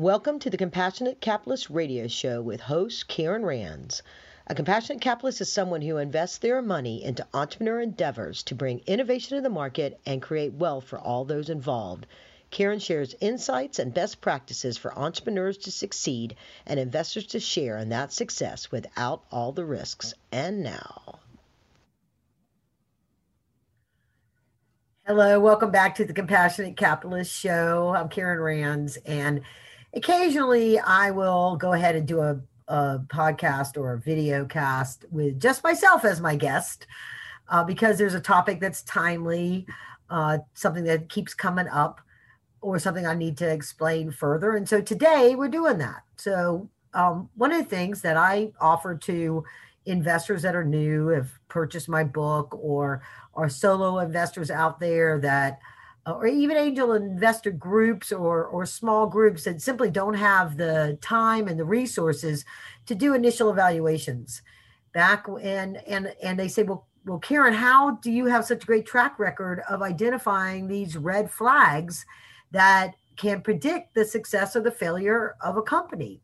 Welcome to the Compassionate Capitalist Radio Show with host Karen Rands. A compassionate capitalist is someone who invests their money into entrepreneur endeavors to bring innovation to the market and create wealth for all those involved. Karen shares insights and best practices for entrepreneurs to succeed and investors to share in that success without all the risks. And now. Hello, welcome back to the Compassionate Capitalist Show. I'm Karen Rands, and occasionally I will go ahead and do a, a podcast or a video cast with just myself as my guest uh, because there's a topic that's timely, uh, something that keeps coming up, or something I need to explain further. And so today we're doing that. So, um, one of the things that I offer to investors that are new, have purchased my book, or are solo investors out there that or even angel investor groups or or small groups that simply don't have the time and the resources to do initial evaluations. Back and and and they say well well karen how do you have such a great track record of identifying these red flags that can predict the success or the failure of a company?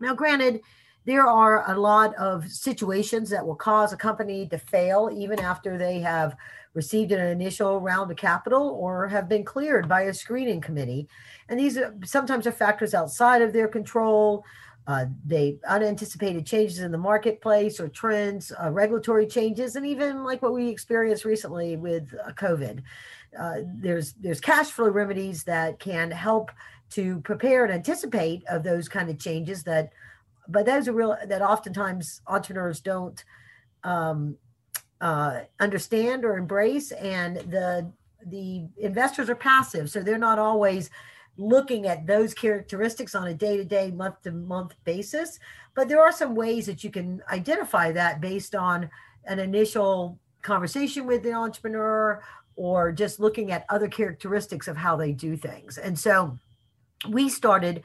Now granted there are a lot of situations that will cause a company to fail even after they have received an initial round of capital or have been cleared by a screening committee. And these are, sometimes are factors outside of their control. Uh, they unanticipated changes in the marketplace or trends, uh, regulatory changes, and even like what we experienced recently with uh, COVID. Uh, there's there's cash flow remedies that can help to prepare and anticipate of those kind of changes that, but those are real that oftentimes entrepreneurs don't um, uh, understand or embrace and the the investors are passive. So they're not always looking at those characteristics on a day-to-day month-to-month basis. But there are some ways that you can identify that based on an initial conversation with the entrepreneur or just looking at other characteristics of how they do things. And so we started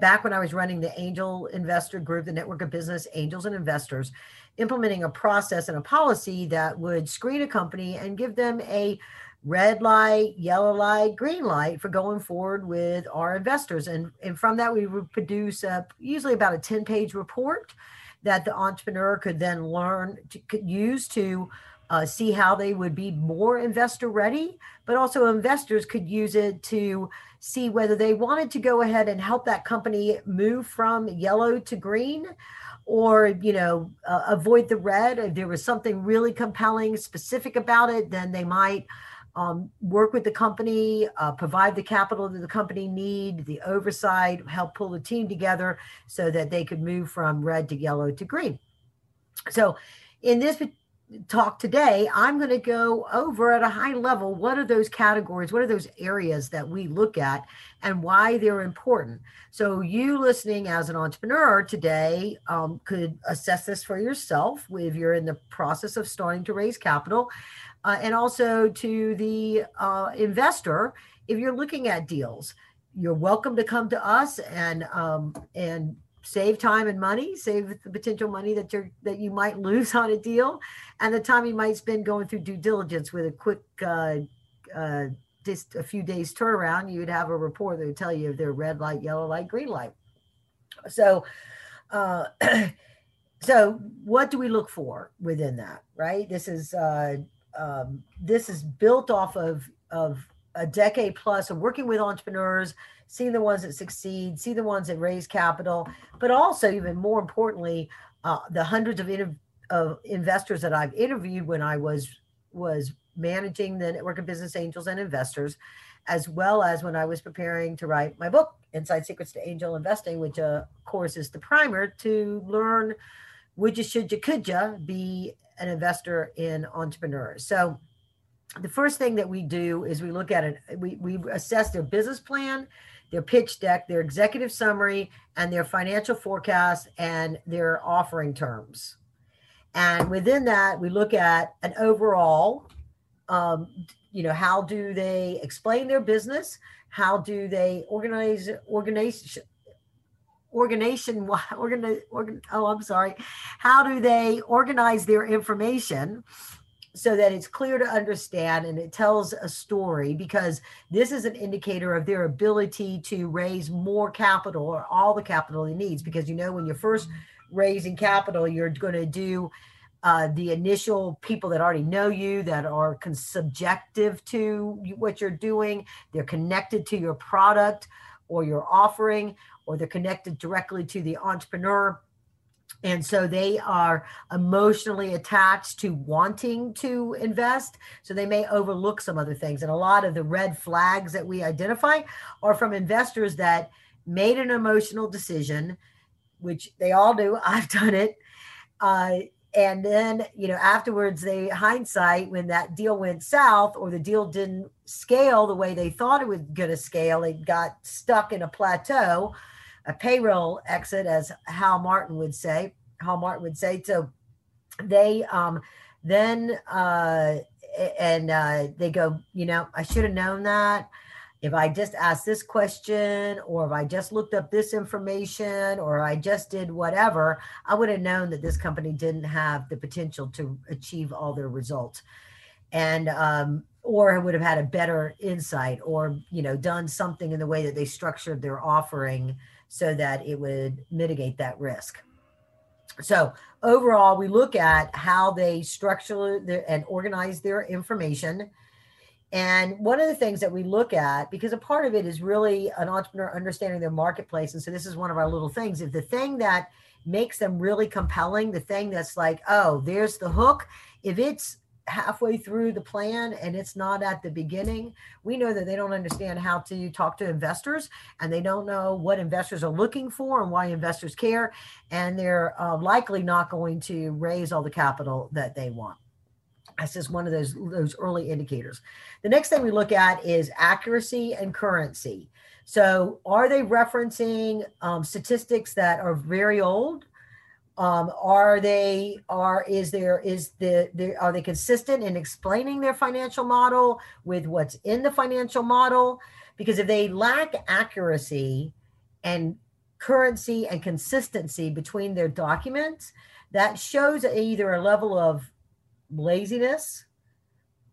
back when I was running the angel investor group, the network of business angels and investors implementing a process and a policy that would screen a company and give them a red light, yellow light, green light for going forward with our investors. And, and from that, we would produce a, usually about a 10 page report that the entrepreneur could then learn, to, could use to uh, see how they would be more investor ready, but also investors could use it to see whether they wanted to go ahead and help that company move from yellow to green or you know uh, avoid the red. If there was something really compelling specific about it then they might um, work with the company uh, provide the capital that the company need the oversight help pull the team together so that they could move from red to yellow to green. So in this talk today, I'm going to go over at a high level what are those categories, what are those areas that we look at, and why they're important. So, you listening as an entrepreneur today um, could assess this for yourself if you're in the process of starting to raise capital, uh, and also to the uh, investor if you're looking at deals. You're welcome to come to us and um, and save time and money, save the potential money that you're that you might lose on a deal, and the time you might spend going through due diligence with a quick uh, uh, just a few days turnaround, you would have a report that would tell you if they're red light, yellow light, green light. So, uh, so what do we look for within that? Right. This is uh, um, this is built off of of a decade plus of working with entrepreneurs see the ones that succeed, see the ones that raise capital, but also, even more importantly, uh, the hundreds of, inter- of investors that I've interviewed when I was was managing the network of business angels and investors, as well as when I was preparing to write my book, Inside Secrets to Angel Investing, which, uh, of course, is the primer to learn would you, should you, could you be an investor in entrepreneurs. So, the first thing that we do is we look at it, we, we assess their business plan, their pitch deck, their executive summary, and their financial forecast and their offering terms. And within that, we look at an overall, um, you know, how do they explain their business? How do they organize organization? Organization, organize, organ, oh, I'm sorry. How do they organize their information? So that it's clear to understand and it tells a story because this is an indicator of their ability to raise more capital or all the capital he needs. Because you know when you're first raising capital you're going to do uh, the initial people that already know you that are con- subjective to what you're doing they're connected to your product or your offering or they're connected directly to the entrepreneur and so they are emotionally attached to wanting to invest. So they may overlook some other things. And a lot of the red flags that we identify are from investors that made an emotional decision which they all do. I've done it. Uh, and then you know afterwards they hindsight when that deal went south or the deal didn't scale the way they thought it was going to scale it got stuck in a plateau a payroll exit as hal martin would say hal martin would say so they um then uh and uh they go you know i should have known that if I just asked this question, or if I just looked up this information, or I just did whatever, I would have known that this company didn't have the potential to achieve all their results. And, um, or would have had a better insight or, you know, done something in the way that they structured their offering so that it would mitigate that risk. So overall, we look at how they structure and organize their information and one of the things that we look at, because a part of it is really an entrepreneur understanding their marketplace. And so this is one of our little things. If the thing that makes them really compelling, the thing that's like, oh, there's the hook, if it's halfway through the plan and it's not at the beginning, we know that they don't understand how to talk to investors and they don't know what investors are looking for and why investors care. And they're uh, likely not going to raise all the capital that they want. That's just one of those those early indicators. The next thing we look at is accuracy and currency. So, are they referencing um, statistics that are very old? Um, are they are is there is the, the are they consistent in explaining their financial model with what's in the financial model? Because if they lack accuracy and currency and consistency between their documents, that shows either a level of laziness,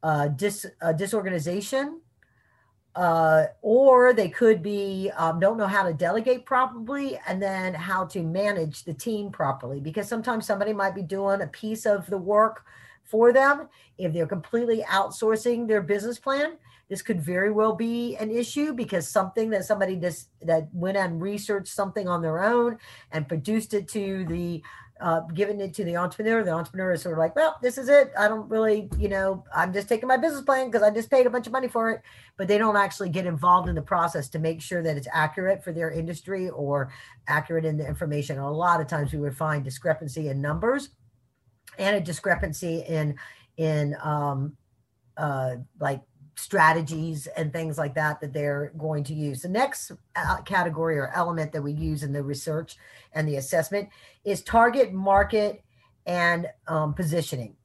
uh, dis, uh, disorganization, uh, or they could be um, don't know how to delegate properly and then how to manage the team properly because sometimes somebody might be doing a piece of the work for them. If they're completely outsourcing their business plan this could very well be an issue because something that somebody just that went and researched something on their own and produced it to the uh, giving it to the entrepreneur. The entrepreneur is sort of like, well, this is it. I don't really, you know, I'm just taking my business plan because I just paid a bunch of money for it. But they don't actually get involved in the process to make sure that it's accurate for their industry or accurate in the information. A lot of times we would find discrepancy in numbers and a discrepancy in in um, uh, like strategies and things like that that they're going to use. The next uh, category or element that we use in the research and the assessment is target market and um, positioning.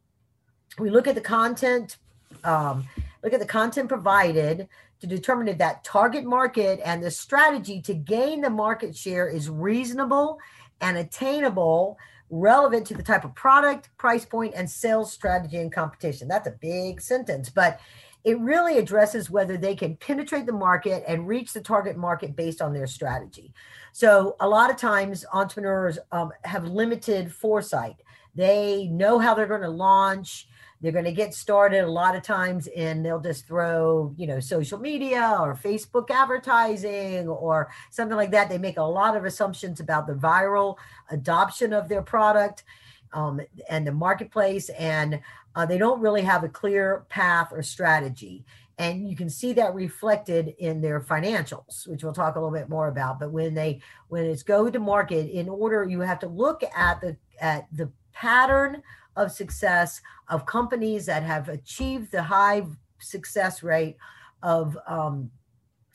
We look at the content, um, look at the content provided to determine if that target market and the strategy to gain the market share is reasonable and attainable relevant to the type of product, price point, and sales strategy and competition. That's a big sentence, but it really addresses whether they can penetrate the market and reach the target market based on their strategy. So, a lot of times, entrepreneurs um, have limited foresight. They know how they're going to launch. They're going to get started a lot of times, and they'll just throw, you know, social media or Facebook advertising or something like that. They make a lot of assumptions about the viral adoption of their product um, and the marketplace, and uh, they don't really have a clear path or strategy. And you can see that reflected in their financials, which we'll talk a little bit more about. But when they when it's go to market, in order you have to look at the at the pattern of success of companies that have achieved the high success rate of um,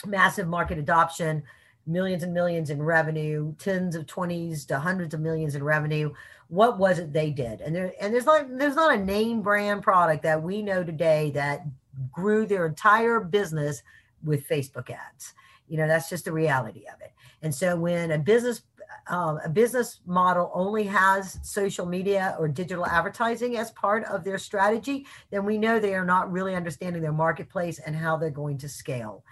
massive market adoption, millions and millions in revenue, tens of twenties to hundreds of millions in revenue what was it they did? And there and there's not there's not a name brand product that we know today that grew their entire business with facebook ads. You know that's just the reality of it. And so when a business um, a business model only has social media or digital advertising as part of their strategy, then we know they are not really understanding their marketplace and how they're going to scale.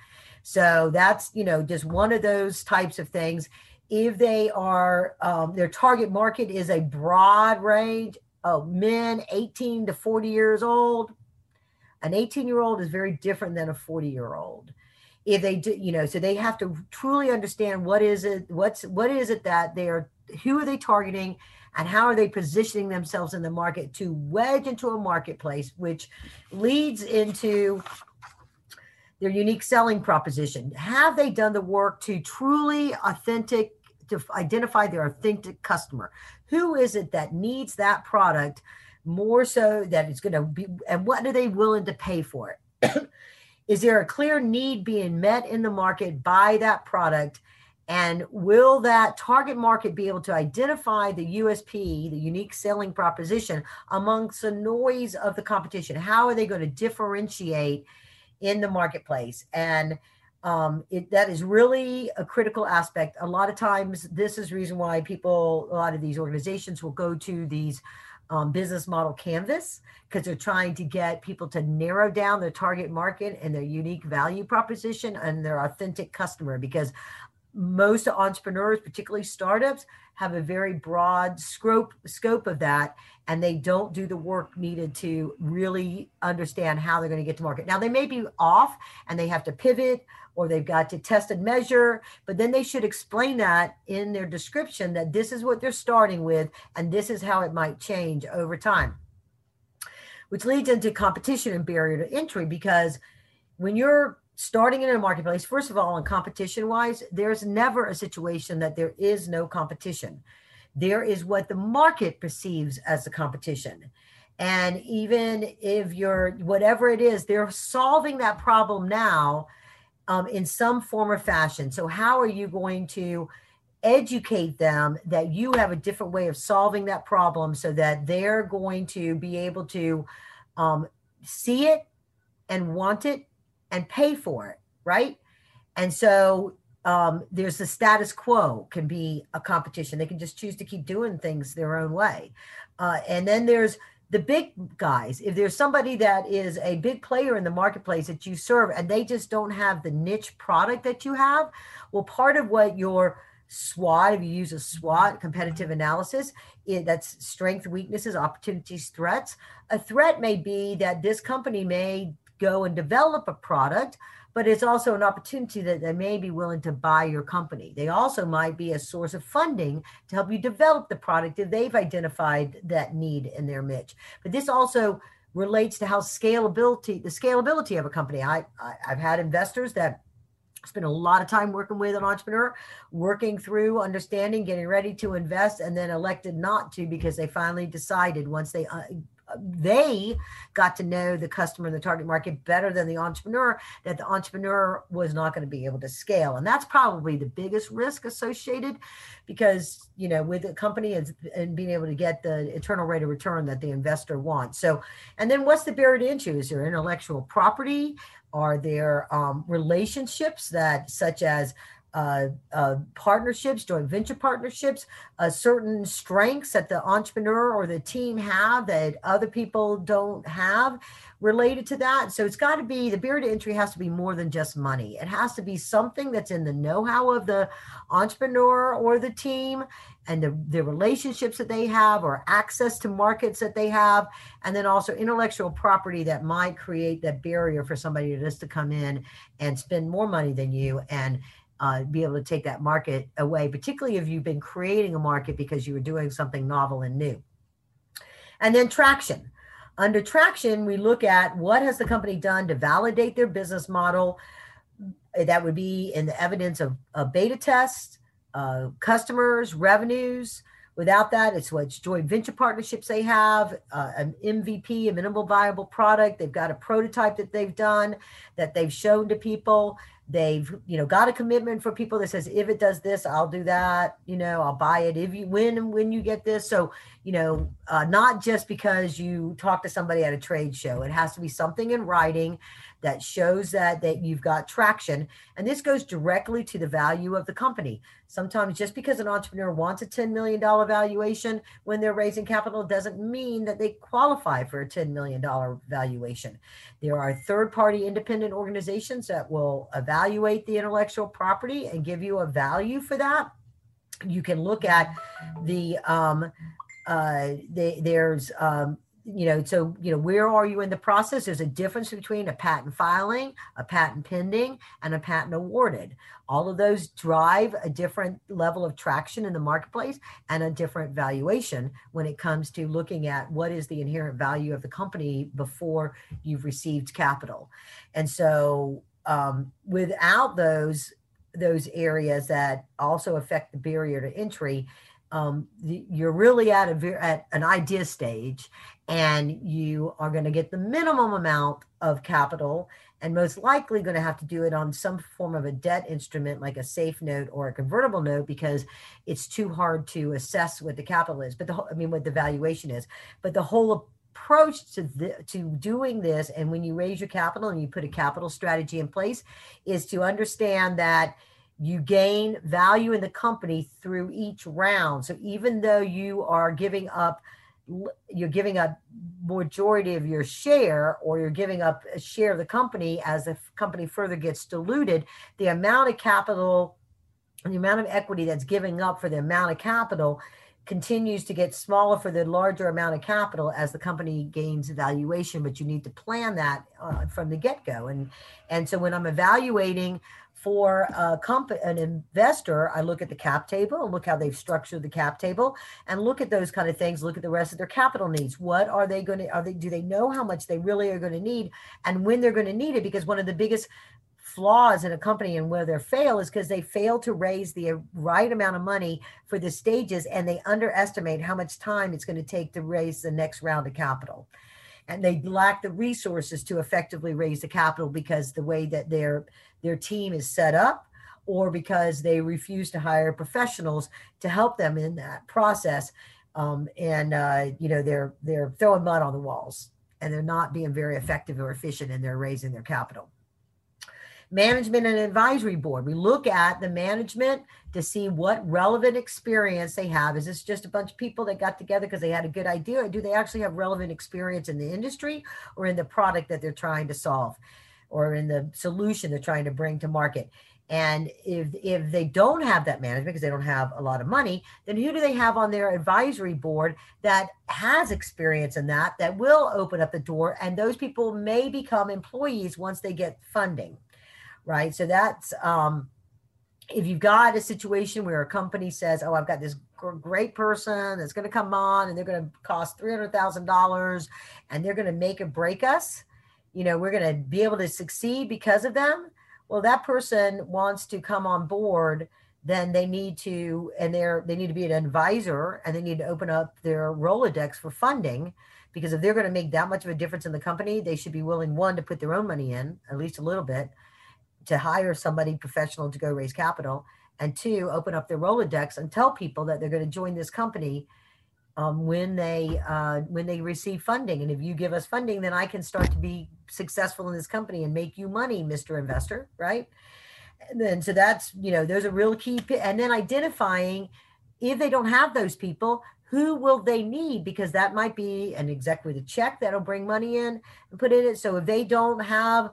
So that's you know just one of those types of things. If they are um, their target market is a broad range of men 18 to 40 years old, an 18 year old is very different than a 40 year old if they do you know so they have to truly understand what is it what's what is it that they are who are they targeting and how are they positioning themselves in the market to wedge into a marketplace which leads into their unique selling proposition. Have they done the work to truly authentic to identify their authentic customer? Who is it that needs that product more so that it's going to be and what are they willing to pay for it? Is there a clear need being met in the market by that product? And will that target market be able to identify the usp the unique selling proposition amongst the noise of the competition? How are they going to differentiate in the marketplace. And um, it, that is really a critical aspect. A lot of times this is reason why people a lot of these organizations will go to these um, business model canvas because they're trying to get people to narrow down their target market and their unique value proposition and their authentic customer. Because most entrepreneurs particularly startups have a very broad scope scope of that and they don't do the work needed to really understand how they're going to get to market now they may be off and they have to pivot or they've got to test and measure, but then they should explain that in their description that this is what they're starting with and this is how it might change over time. Which leads into competition and barrier to entry because when you're starting in a marketplace, first of all, in competition wise, there's never a situation that there is no competition. There is what the market perceives as the competition. And even if you're whatever it is, they're solving that problem now um, in some form or fashion. So, how are you going to educate them that you have a different way of solving that problem so that they're going to be able to um, see it and want it and pay for it, right? And so um, there's the status quo can be a competition. They can just choose to keep doing things their own way. Uh, and then there's the big guys if there's somebody that is a big player in the marketplace that you serve and they just don't have the niche product that you have well part of what your SWOT, if you use a SWOT, competitive analysis, it, that's strength, weaknesses, opportunities, threats. A threat may be that this company may go and develop a product but it's also an opportunity that they may be willing to buy your company. They also might be a source of funding to help you develop the product if they've identified that need in their niche. But this also relates to how scalability, the scalability of a company. I, I I've had investors that spend a lot of time working with an entrepreneur, working through understanding, getting ready to invest, and then elected not to because they finally decided once they uh, they got to know the customer and the target market better than the entrepreneur that the entrepreneur was not going to be able to scale. And that's probably the biggest risk associated because you know with a company and, and being able to get the internal rate of return that the investor wants. So and then what's the barrier to entry? Is there intellectual property? Are there um, relationships that such as uh, uh, partnerships, joint venture partnerships, uh, certain strengths that the entrepreneur or the team have that other people don't have related to that. So it's got to be the barrier to entry has to be more than just money. It has to be something that's in the know-how of the entrepreneur or the team and the, the relationships that they have or access to markets that they have and then also intellectual property that might create that barrier for somebody just to come in and spend more money than you and uh, be able to take that market away, particularly if you've been creating a market because you were doing something novel and new. And then traction. Under traction, we look at what has the company done to validate their business model. That would be in the evidence of a beta test, uh, customers, revenues. Without that, it's what joint venture partnerships they have, uh, an MVP, a minimal viable product. They've got a prototype that they've done that they've shown to people they've you know got a commitment for people that says if it does this i'll do that you know i'll buy it if you win and when you get this. So you know uh, not just because you talk to somebody at a trade show. It has to be something in writing that shows that that you've got traction. And this goes directly to the value of the company. Sometimes just because an entrepreneur wants a $10 million valuation when they're raising capital doesn't mean that they qualify for a $10 million valuation. There are third party independent organizations that will evaluate the intellectual property and give you a value for that. You can look at the um, uh, they, there's um, you know, so, you know, where are you in the process? There's a difference between a patent filing, a patent pending, and a patent awarded. All of those drive a different level of traction in the marketplace and a different valuation when it comes to looking at what is the inherent value of the company before you've received capital. And so, um, without those those areas that also affect the barrier to entry, um, you're really at a at an idea stage and you are going to get the minimum amount of capital and most likely going to have to do it on some form of a debt instrument like a safe note or a convertible note because it's too hard to assess what the capital is. But the i mean what the valuation is. But the whole approach to the, to doing this and when you raise your capital and you put a capital strategy in place is to understand that you gain value in the company through each round. So even though you are giving up, you're giving up majority of your share, or you're giving up a share of the company as the company further gets diluted, the amount of capital, the amount of equity that's giving up for the amount of capital continues to get smaller for the larger amount of capital as the company gains valuation but you need to plan that uh, from the get-go and and so when i'm evaluating for a company, an investor, I look at the cap table and look how they've structured the cap table and look at those kind of things. Look at the rest of their capital needs. What are they going to, are they, do they know how much they really are going to need and when they're going to need it? Because one of the biggest flaws in a company and where they fail is because they fail to raise the right amount of money for the stages and they underestimate how much time it's going to take to raise the next round of capital and they lack the resources to effectively raise the capital because the way that they're their team is set up or because they refuse to hire professionals to help them in that process um, and uh, you know they're they're throwing mud on the walls and they're not being very effective or efficient in their raising their capital management and advisory board we look at the management to see what relevant experience they have is this just a bunch of people that got together because they had a good idea or do they actually have relevant experience in the industry or in the product that they're trying to solve or in the solution they're trying to bring to market. And if if they don't have that management because they don't have a lot of money, then who do they have on their advisory board that has experience in that that will open up the door? And those people may become employees once they get funding, right? So that's um, if you've got a situation where a company says, "Oh, I've got this great person that's going to come on and they're going to cost three hundred thousand dollars and they're going to make or break us," you know we're going to be able to succeed because of them well that person wants to come on board then they need to and they're they need to be an advisor and they need to open up their rolodex for funding because if they're going to make that much of a difference in the company they should be willing one to put their own money in at least a little bit to hire somebody professional to go raise capital and two open up their rolodex and tell people that they're going to join this company um, when they uh, when they receive funding. And if you give us funding, then I can start to be successful in this company and make you money, Mister Investor, right? And then so that's you know those are real key. And then identifying if they don't have those people, who will they need? Because that might be an exec with a check that'll bring money in and put in it. So if they don't have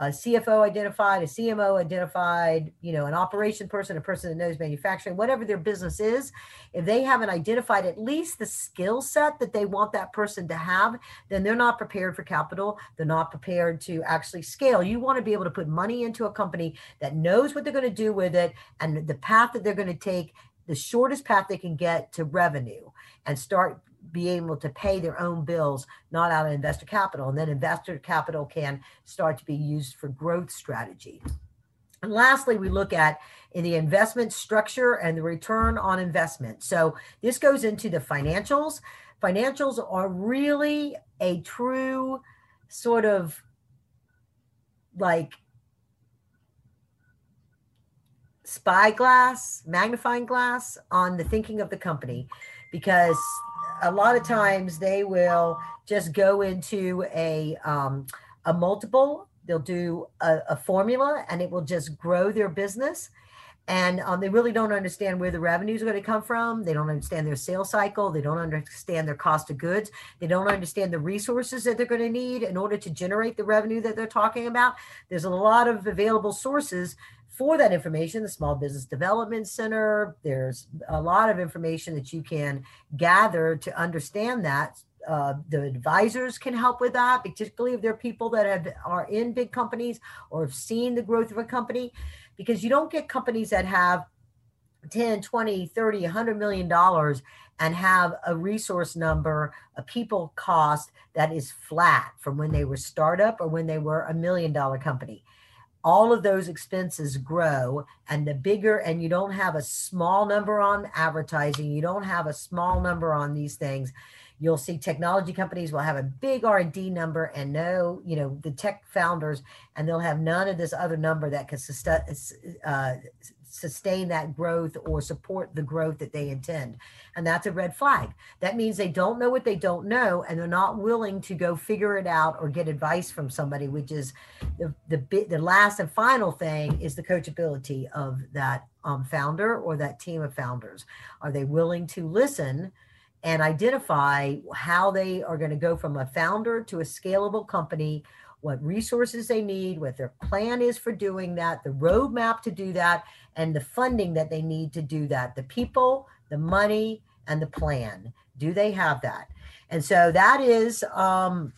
a CFO identified, a CMO identified, you know, an operation person, a person that knows manufacturing, whatever their business is, if they haven't identified at least the skill set that they want that person to have, then they're not prepared for capital. They're not prepared to actually scale. You want to be able to put money into a company that knows what they're going to do with it and the path that they're going to take, the shortest path they can get to revenue and start be able to pay their own bills, not out of investor capital. And then investor capital can start to be used for growth strategy. And lastly, we look at in the investment structure and the return on investment. So this goes into the financials. Financials are really a true sort of like spyglass, magnifying glass on the thinking of the company because a lot of times they will just go into a um, a multiple they'll do a, a formula and it will just grow their business and um, they really don't understand where the revenues are going to come from. They don't understand their sales cycle. They don't understand their cost of goods. They don't understand the resources that they're going to need in order to generate the revenue that they're talking about. There's a lot of available sources for that information. The Small Business Development Center. There's a lot of information that you can gather to understand that uh, the advisors can help with that, particularly if they're people that have, are in big companies or have seen the growth of a company because you don't get companies that have 10 20 30 100 million dollars and have a resource number a people cost that is flat from when they were startup or when they were a million dollar company all of those expenses grow and the bigger and you don't have a small number on advertising you don't have a small number on these things you'll see technology companies will have a big r&d number and no you know the tech founders and they'll have none of this other number that can sustain, uh, sustain that growth or support the growth that they intend. And that's a red flag. That means they don't know what they don't know and they're not willing to go figure it out or get advice from somebody which is the the, the last and final thing is the coachability of that um, founder or that team of founders. Are they willing to listen and identify how they are going to go from a founder to a scalable company, what resources they need, what their plan is for doing that, the roadmap to do that, and the funding that they need to do that. The people, the money, and the plan. Do they have that? And so that is um,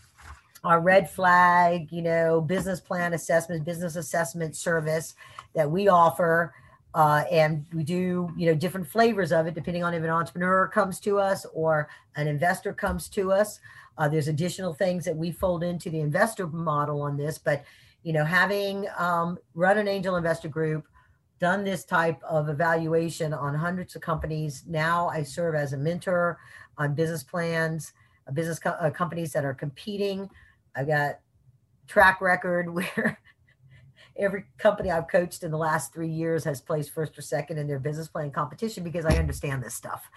our red flag, you know, business plan assessment, business assessment service that we offer uh, and we do you know different flavors of it depending on if an entrepreneur comes to us or an investor comes to us uh, there's additional things that we fold into the investor model on this but you know having um, run an angel investor group done this type of evaluation on hundreds of companies now i serve as a mentor on business plans business co- uh, companies that are competing. I've got track record where every company I've coached in the last three years has placed first or second in their business plan competition because I understand this stuff.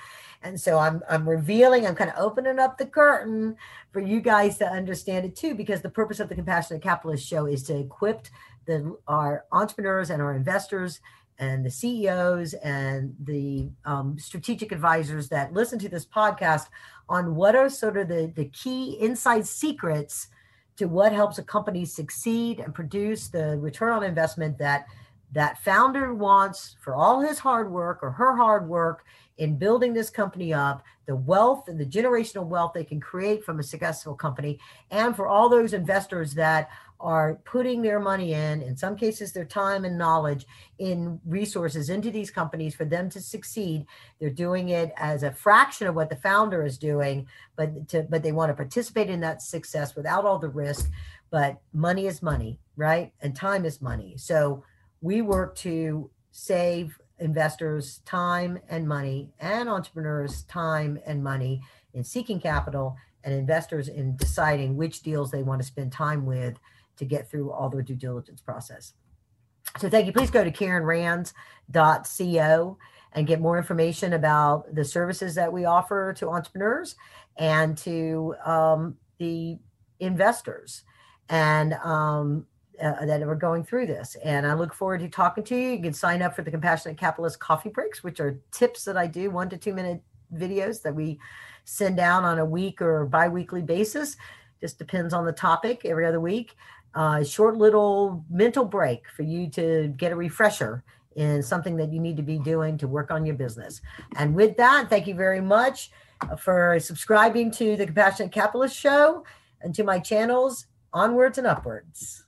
And so I'm I'm revealing, I'm kind of opening up the curtain for you guys to understand it too, because the purpose of the Compassionate Capitalist Show is to equip the our entrepreneurs and our investors and the CEOs and the um, strategic advisors that listen to this podcast on what are sort of the, the key inside secrets to what helps a company succeed and produce the return on investment that that founder wants for all his hard work or her hard work in building this company up, the wealth and the generational wealth they can create from a successful company, and for all those investors that are putting their money in, in some cases, their time and knowledge in resources into these companies for them to succeed. They're doing it as a fraction of what the founder is doing, but to, but they want to participate in that success without all the risk. But money is money, right? And time is money. So we work to save investors time and money and entrepreneurs time and money in seeking capital and investors in deciding which deals they want to spend time with to get through all their due diligence process. So thank you. Please go to karenrands.co and get more information about the services that we offer to entrepreneurs and to um, the investors. And um, uh, that are going through this. And I look forward to talking to you. You can sign up for the Compassionate Capitalist Coffee Breaks, which are tips that I do, one to two minute videos that we send out on a week or bi weekly basis. Just depends on the topic every other week. Uh, short little mental break for you to get a refresher in something that you need to be doing to work on your business. And with that, thank you very much for subscribing to the Compassionate Capitalist Show and to my channels, onwards and upwards.